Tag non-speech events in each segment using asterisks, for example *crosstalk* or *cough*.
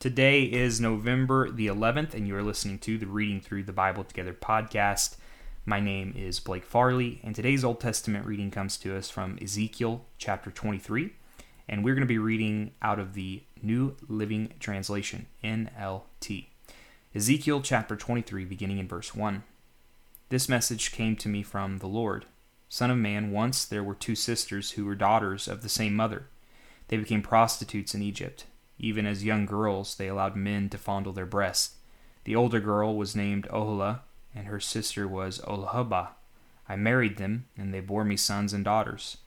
Today is November the 11th, and you are listening to the Reading Through the Bible Together podcast. My name is Blake Farley, and today's Old Testament reading comes to us from Ezekiel chapter 23, and we're going to be reading out of the New Living Translation, NLT. Ezekiel chapter 23, beginning in verse 1. This message came to me from the Lord Son of man, once there were two sisters who were daughters of the same mother. They became prostitutes in Egypt even as young girls, they allowed men to fondle their breasts. The older girl was named Oholah, and her sister was Oholibah. I married them, and they bore me sons and daughters.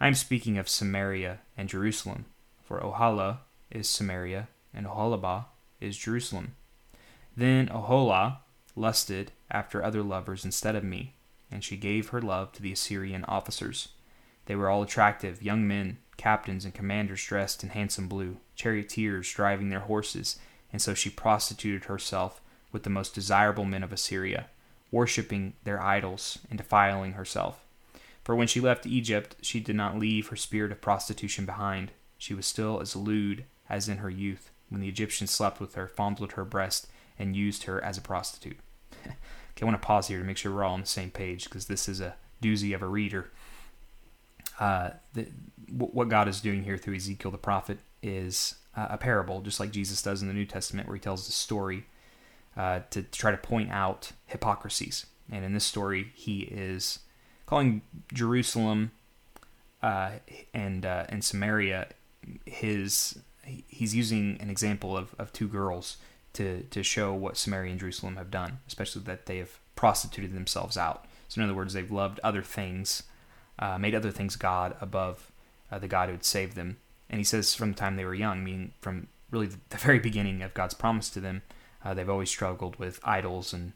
I am speaking of Samaria and Jerusalem, for Oholah is Samaria, and Oholibah is Jerusalem. Then Oholah lusted after other lovers instead of me, and she gave her love to the Assyrian officers. They were all attractive young men, captains and commanders dressed in handsome blue, charioteers driving their horses, and so she prostituted herself with the most desirable men of Assyria, worshipping their idols and defiling herself. For when she left Egypt, she did not leave her spirit of prostitution behind. She was still as lewd as in her youth, when the Egyptians slept with her, fondled her breast, and used her as a prostitute. *laughs* okay, I want to pause here to make sure we're all on the same page because this is a doozy of a reader. Uh, the, what God is doing here through Ezekiel the prophet is uh, a parable, just like Jesus does in the New Testament, where he tells the story uh, to, try to point out hypocrisies. And in this story, he is calling Jerusalem uh, and uh, and Samaria his. He's using an example of, of two girls to, to show what Samaria and Jerusalem have done, especially that they have prostituted themselves out. So, in other words, they've loved other things, uh, made other things God above uh, the God who had saved them. And he says from the time they were young, meaning from really the very beginning of God's promise to them, uh, they've always struggled with idols and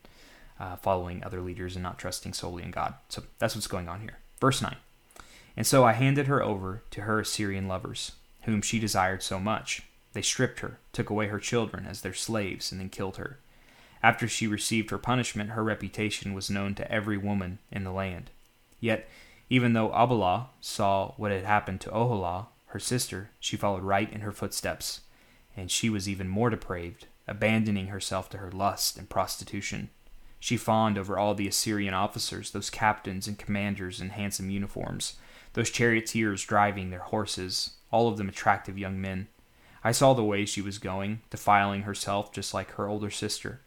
uh, following other leaders and not trusting solely in God. So that's what's going on here. Verse 9. And so I handed her over to her Assyrian lovers, whom she desired so much. They stripped her, took away her children as their slaves, and then killed her. After she received her punishment, her reputation was known to every woman in the land. Yet even though Abilah saw what had happened to Oholah, her sister, she followed right in her footsteps, and she was even more depraved, abandoning herself to her lust and prostitution. She fawned over all the Assyrian officers, those captains and commanders in handsome uniforms, those charioteers driving their horses, all of them attractive young men. I saw the way she was going, defiling herself just like her older sister.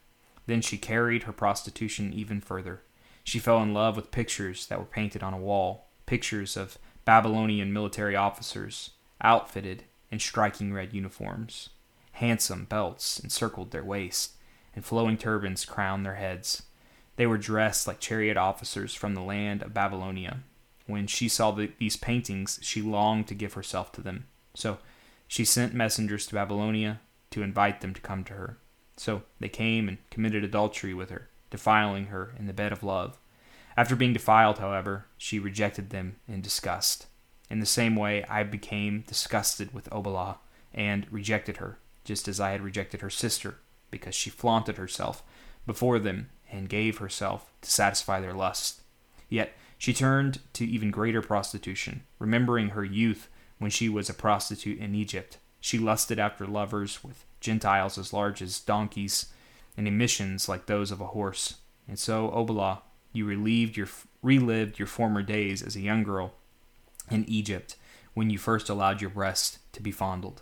Then she carried her prostitution even further. She fell in love with pictures that were painted on a wall, pictures of Babylonian military officers, outfitted in striking red uniforms. Handsome belts encircled their waists, and flowing turbans crowned their heads. They were dressed like chariot officers from the land of Babylonia. When she saw the, these paintings, she longed to give herself to them. So she sent messengers to Babylonia to invite them to come to her. So they came and committed adultery with her defiling her in the bed of love. After being defiled, however, she rejected them in disgust. In the same way, I became disgusted with Oholah and rejected her, just as I had rejected her sister, because she flaunted herself before them and gave herself to satisfy their lust. Yet she turned to even greater prostitution, remembering her youth when she was a prostitute in Egypt. She lusted after lovers with genitals as large as donkeys and emissions like those of a horse. And so, Oholah, you relieved your, relived your former days as a young girl in Egypt when you first allowed your breast to be fondled.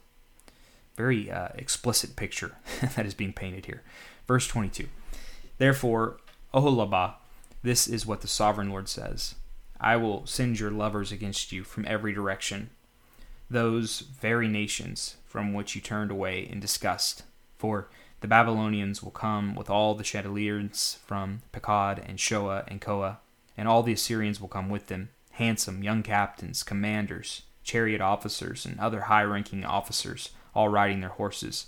Very uh, explicit picture *laughs* that is being painted here. Verse 22. Therefore, Oholibah, this is what the sovereign Lord says I will send your lovers against you from every direction, those very nations from which you turned away in disgust. For the Babylonians will come with all the Chaldeans from Pekod and Shoa and Koa, and all the Assyrians will come with them, handsome young captains, commanders, chariot officers, and other high ranking officers, all riding their horses.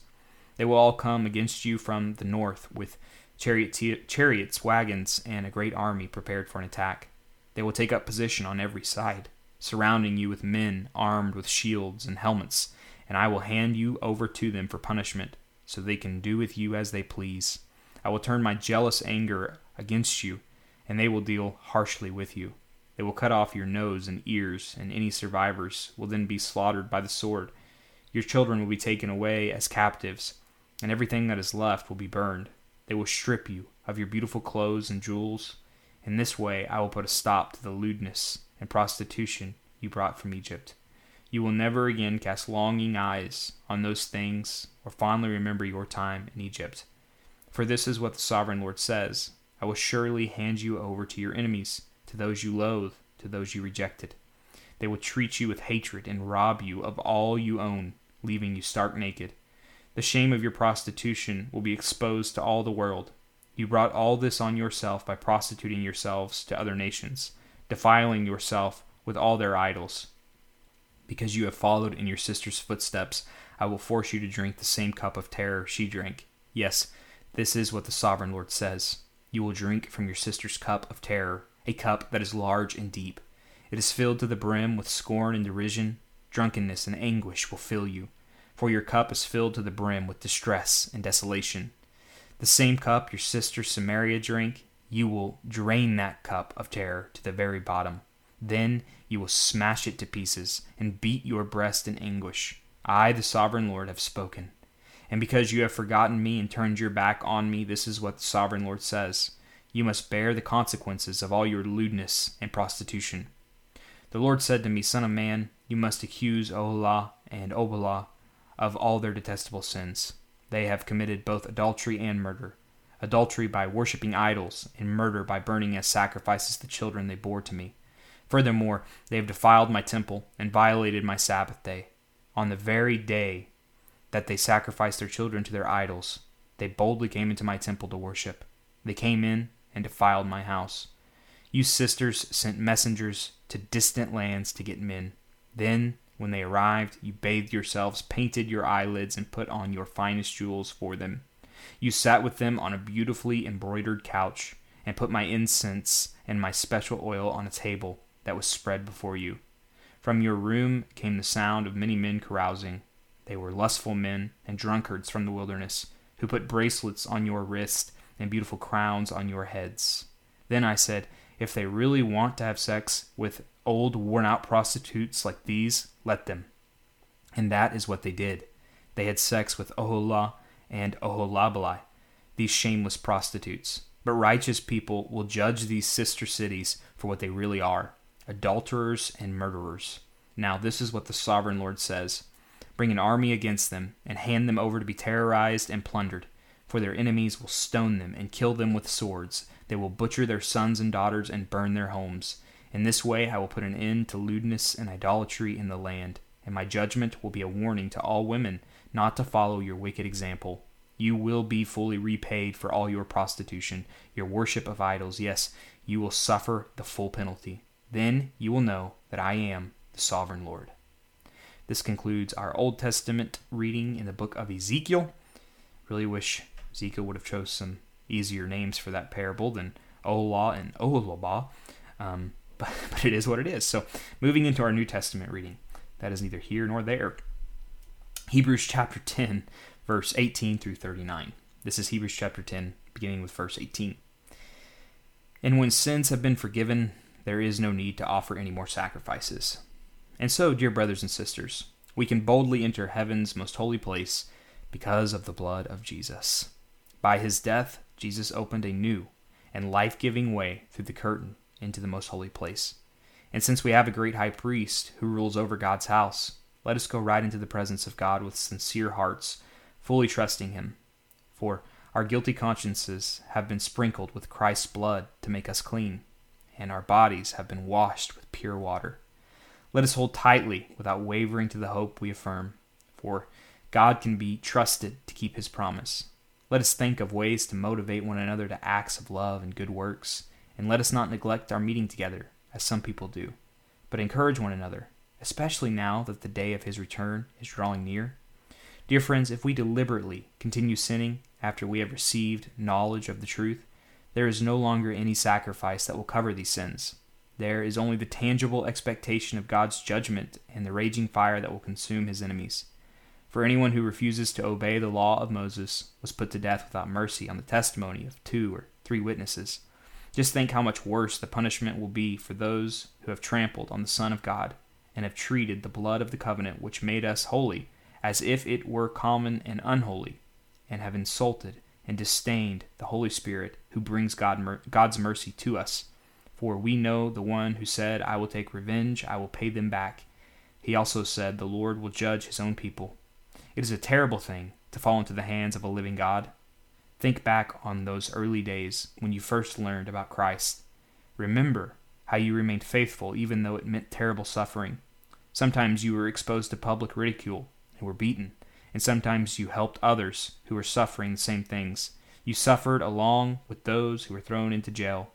They will all come against you from the north with chariot chariots, wagons, and a great army prepared for an attack. They will take up position on every side, surrounding you with men armed with shields and helmets, and I will hand you over to them for punishment so they can do with you as they please. I will turn my jealous anger against you, and they will deal harshly with you. They will cut off your nose and ears, and any survivors will then be slaughtered by the sword. Your children will be taken away as captives, and everything that is left will be burned. They will strip you of your beautiful clothes and jewels. In this way I will put a stop to the lewdness and prostitution you brought from Egypt. You will never again cast longing eyes on those things or fondly remember your time in Egypt. For this is what the sovereign Lord says I will surely hand you over to your enemies, to those you loathe, to those you rejected. They will treat you with hatred and rob you of all you own, leaving you stark naked. The shame of your prostitution will be exposed to all the world. You brought all this on yourself by prostituting yourselves to other nations, defiling yourself with all their idols. Because you have followed in your sister's footsteps, I will force you to drink the same cup of terror she drank. Yes, this is what the sovereign Lord says. You will drink from your sister's cup of terror, a cup that is large and deep. It is filled to the brim with scorn and derision. Drunkenness and anguish will fill you for your cup is filled to the brim with distress and desolation. The same cup your sister Samaria drank, you will drain that cup of terror to the very bottom. Then you will smash it to pieces and beat your breast in anguish. I, the sovereign Lord, have spoken. And because you have forgotten me and turned your back on me, this is what the sovereign Lord says You must bear the consequences of all your lewdness and prostitution. The Lord said to me, Son of man, you must accuse Oholah and Oholibah of all their detestable sins. They have committed both adultery and murder adultery by worshipping idols, and murder by burning as sacrifices the children they bore to me. Furthermore, they have defiled my temple and violated my Sabbath day. On the very day that they sacrificed their children to their idols, they boldly came into my temple to worship. They came in and defiled my house. You sisters sent messengers to distant lands to get men. Then when they arrived, you bathed yourselves, painted your eyelids, and put on your finest jewels for them. You sat with them on a beautifully embroidered couch, and put my incense and my special oil on a table that was spread before you. From your room came the sound of many men carousing. They were lustful men and drunkards from the wilderness, who put bracelets on your wrists and beautiful crowns on your heads. Then I said, If they really want to have sex with old, worn out prostitutes like these, let them. And that is what they did. They had sex with Oholah and Oholibah, these shameless prostitutes. But righteous people will judge these sister cities for what they really are adulterers and murderers. Now, this is what the sovereign Lord says Bring an army against them, and hand them over to be terrorized and plundered. For their enemies will stone them and kill them with swords. They will butcher their sons and daughters and burn their homes. In this way I will put an end to lewdness and idolatry in the land, and my judgment will be a warning to all women not to follow your wicked example. You will be fully repaid for all your prostitution, your worship of idols. Yes, you will suffer the full penalty. Then you will know that I am the sovereign Lord. This concludes our Old Testament reading in the book of Ezekiel. Really wish Ezekiel would have chose some easier names for that parable than Olah and Oholabah. Um, *laughs* but, but it is what it is. So, moving into our New Testament reading, that is neither here nor there. Hebrews chapter 10, verse 18 through 39. This is Hebrews chapter 10, beginning with verse 18. And when sins have been forgiven, there is no need to offer any more sacrifices. And so, dear brothers and sisters, we can boldly enter heaven's most holy place because of the blood of Jesus. By his death, Jesus opened a new and life giving way through the curtain into the most holy place. And since we have a great high priest who rules over God's house, let us go right into the presence of God with sincere hearts, fully trusting him. For our guilty consciences have been sprinkled with Christ's blood to make us clean, and our bodies have been washed with pure water. Let us hold tightly without wavering to the hope we affirm, for God can be trusted to keep his promise. Let us think of ways to motivate one another to acts of love and good works and let us not neglect our meeting together, as some people do, but encourage one another, especially now that the day of his return is drawing near. Dear friends, if we deliberately continue sinning after we have received knowledge of the truth, there is no longer any sacrifice that will cover these sins. There is only the tangible expectation of God's judgment and the raging fire that will consume his enemies. For anyone who refuses to obey the law of Moses was put to death without mercy on the testimony of two or three witnesses. Just think how much worse the punishment will be for those who have trampled on the Son of God and have treated the blood of the covenant which made us holy as if it were common and unholy. and have insulted and disdained the Holy Spirit who brings God, God's mercy to us. For we know the one who said, I will take revenge, I will pay them back. He also said, The Lord will judge his own people. It is a terrible thing to fall into the hands of a living God. Think back on those early days when you first learned about Christ. Remember how you remained faithful even though it meant terrible suffering. Sometimes you were exposed to public ridicule and were beaten, and sometimes you helped others who were suffering the same things. You suffered along with those who were thrown into jail.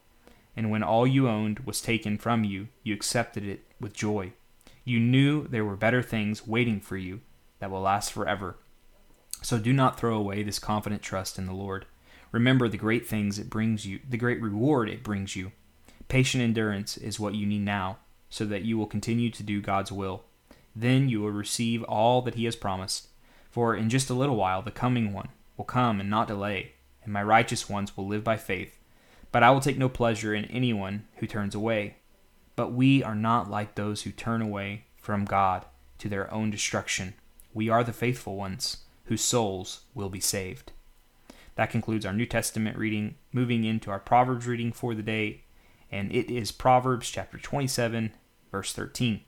And when all you owned was taken from you, you accepted it with joy. You knew there were better things waiting for you that will last forever. So do not throw away this confident trust in the Lord. Remember the great things it brings you, the great reward it brings you. Patient endurance is what you need now, so that you will continue to do God's will. Then you will receive all that He has promised. For in just a little while the coming one will come and not delay, and my righteous ones will live by faith. But I will take no pleasure in anyone who turns away. But we are not like those who turn away from God to their own destruction. We are the faithful ones, whose souls will be saved. That concludes our New Testament reading. Moving into our Proverbs reading for the day, and it is Proverbs chapter 27, verse 13.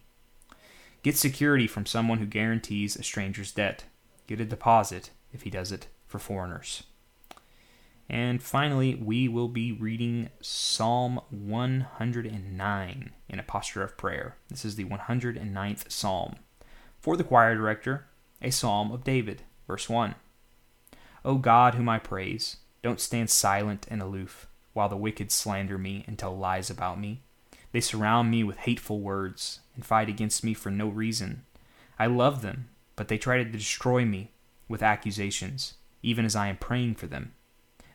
Get security from someone who guarantees a stranger's debt. Get a deposit if he does it for foreigners. And finally, we will be reading Psalm 109 in a posture of prayer. This is the 109th Psalm. For the choir director, a Psalm of David, verse 1. O God, whom I praise, don't stand silent and aloof while the wicked slander me and tell lies about me. They surround me with hateful words and fight against me for no reason. I love them, but they try to destroy me with accusations, even as I am praying for them.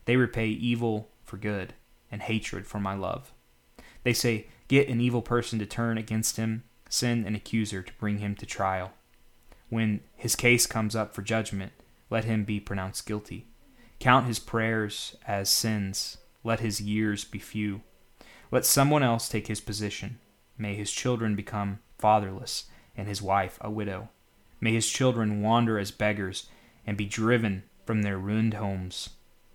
They repay evil for good and hatred for my love. They say, Get an evil person to turn against him, send an accuser to bring him to trial. When his case comes up for judgment, let him be pronounced guilty. Count his prayers as sins let his years be few. Let someone else take his position. May his children become fatherless, and his wife a widow. May his children wander as beggars, and be driven from their ruined homes.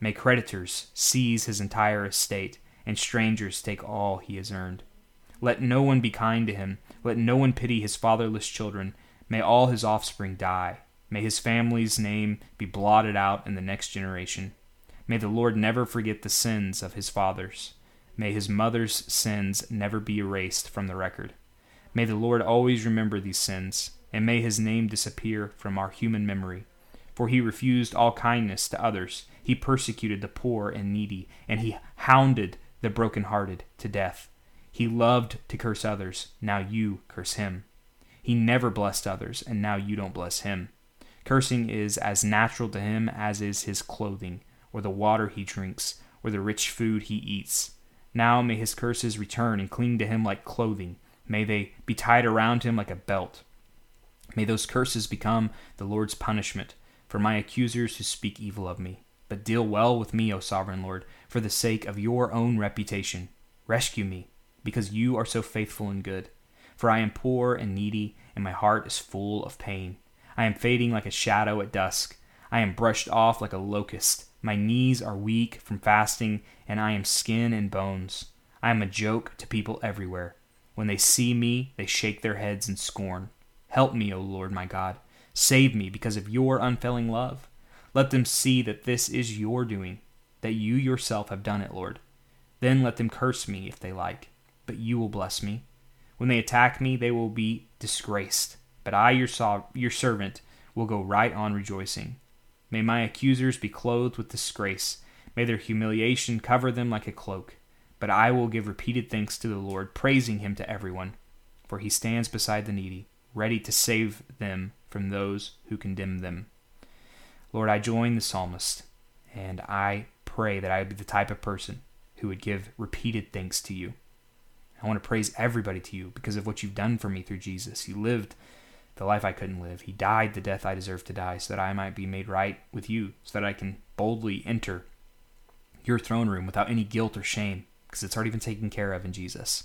May creditors seize his entire estate, and strangers take all he has earned. Let no one be kind to him. Let no one pity his fatherless children. May all his offspring die. May his family's name be blotted out in the next generation. May the Lord never forget the sins of his fathers. May his mother's sins never be erased from the record. May the Lord always remember these sins, and may his name disappear from our human memory. For he refused all kindness to others, he persecuted the poor and needy, and he hounded the broken-hearted to death. He loved to curse others, now you curse him. He never blessed others, and now you don't bless him. Cursing is as natural to him as is his clothing or the water he drinks, or the rich food he eats. Now may his curses return and cling to him like clothing. May they be tied around him like a belt. May those curses become the Lord's punishment for my accusers who speak evil of me. But deal well with me, O sovereign Lord, for the sake of your own reputation. Rescue me, because you are so faithful and good. For I am poor and needy, and my heart is full of pain. I am fading like a shadow at dusk. I am brushed off like a locust. My knees are weak from fasting, and I am skin and bones. I am a joke to people everywhere. When they see me, they shake their heads in scorn. Help me, O Lord my God. Save me because of your unfailing love. Let them see that this is your doing, that you yourself have done it, Lord. Then let them curse me if they like, but you will bless me. When they attack me, they will be disgraced, but I, your, so- your servant, will go right on rejoicing. May my accusers be clothed with disgrace. May their humiliation cover them like a cloak. But I will give repeated thanks to the Lord, praising him to everyone. For he stands beside the needy, ready to save them from those who condemn them. Lord, I join the psalmist, and I pray that I would be the type of person who would give repeated thanks to you. I want to praise everybody to you because of what you've done for me through Jesus. You lived the life I couldn't live. He died the death I deserved to die so that I might be made right with you, so that I can boldly enter your throne room without any guilt or shame, because it's already been taken care of in Jesus.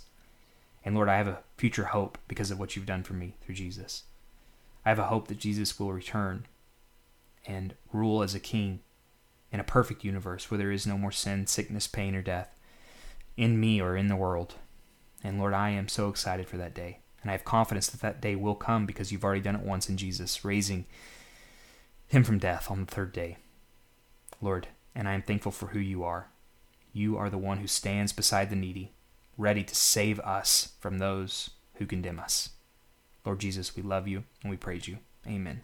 And Lord, I have a future hope because of what you've done for me through Jesus. I have a hope that Jesus will return and rule as a king in a perfect universe where there is no more sin, sickness, pain, or death in me or in the world. And Lord, I am so excited for that day. And I have confidence that that day will come because you've already done it once in Jesus, raising him from death on the third day. Lord, and I am thankful for who you are. You are the one who stands beside the needy, ready to save us from those who condemn us. Lord Jesus, we love you and we praise you. Amen.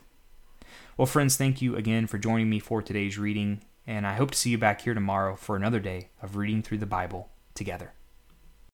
Well, friends, thank you again for joining me for today's reading, and I hope to see you back here tomorrow for another day of reading through the Bible together.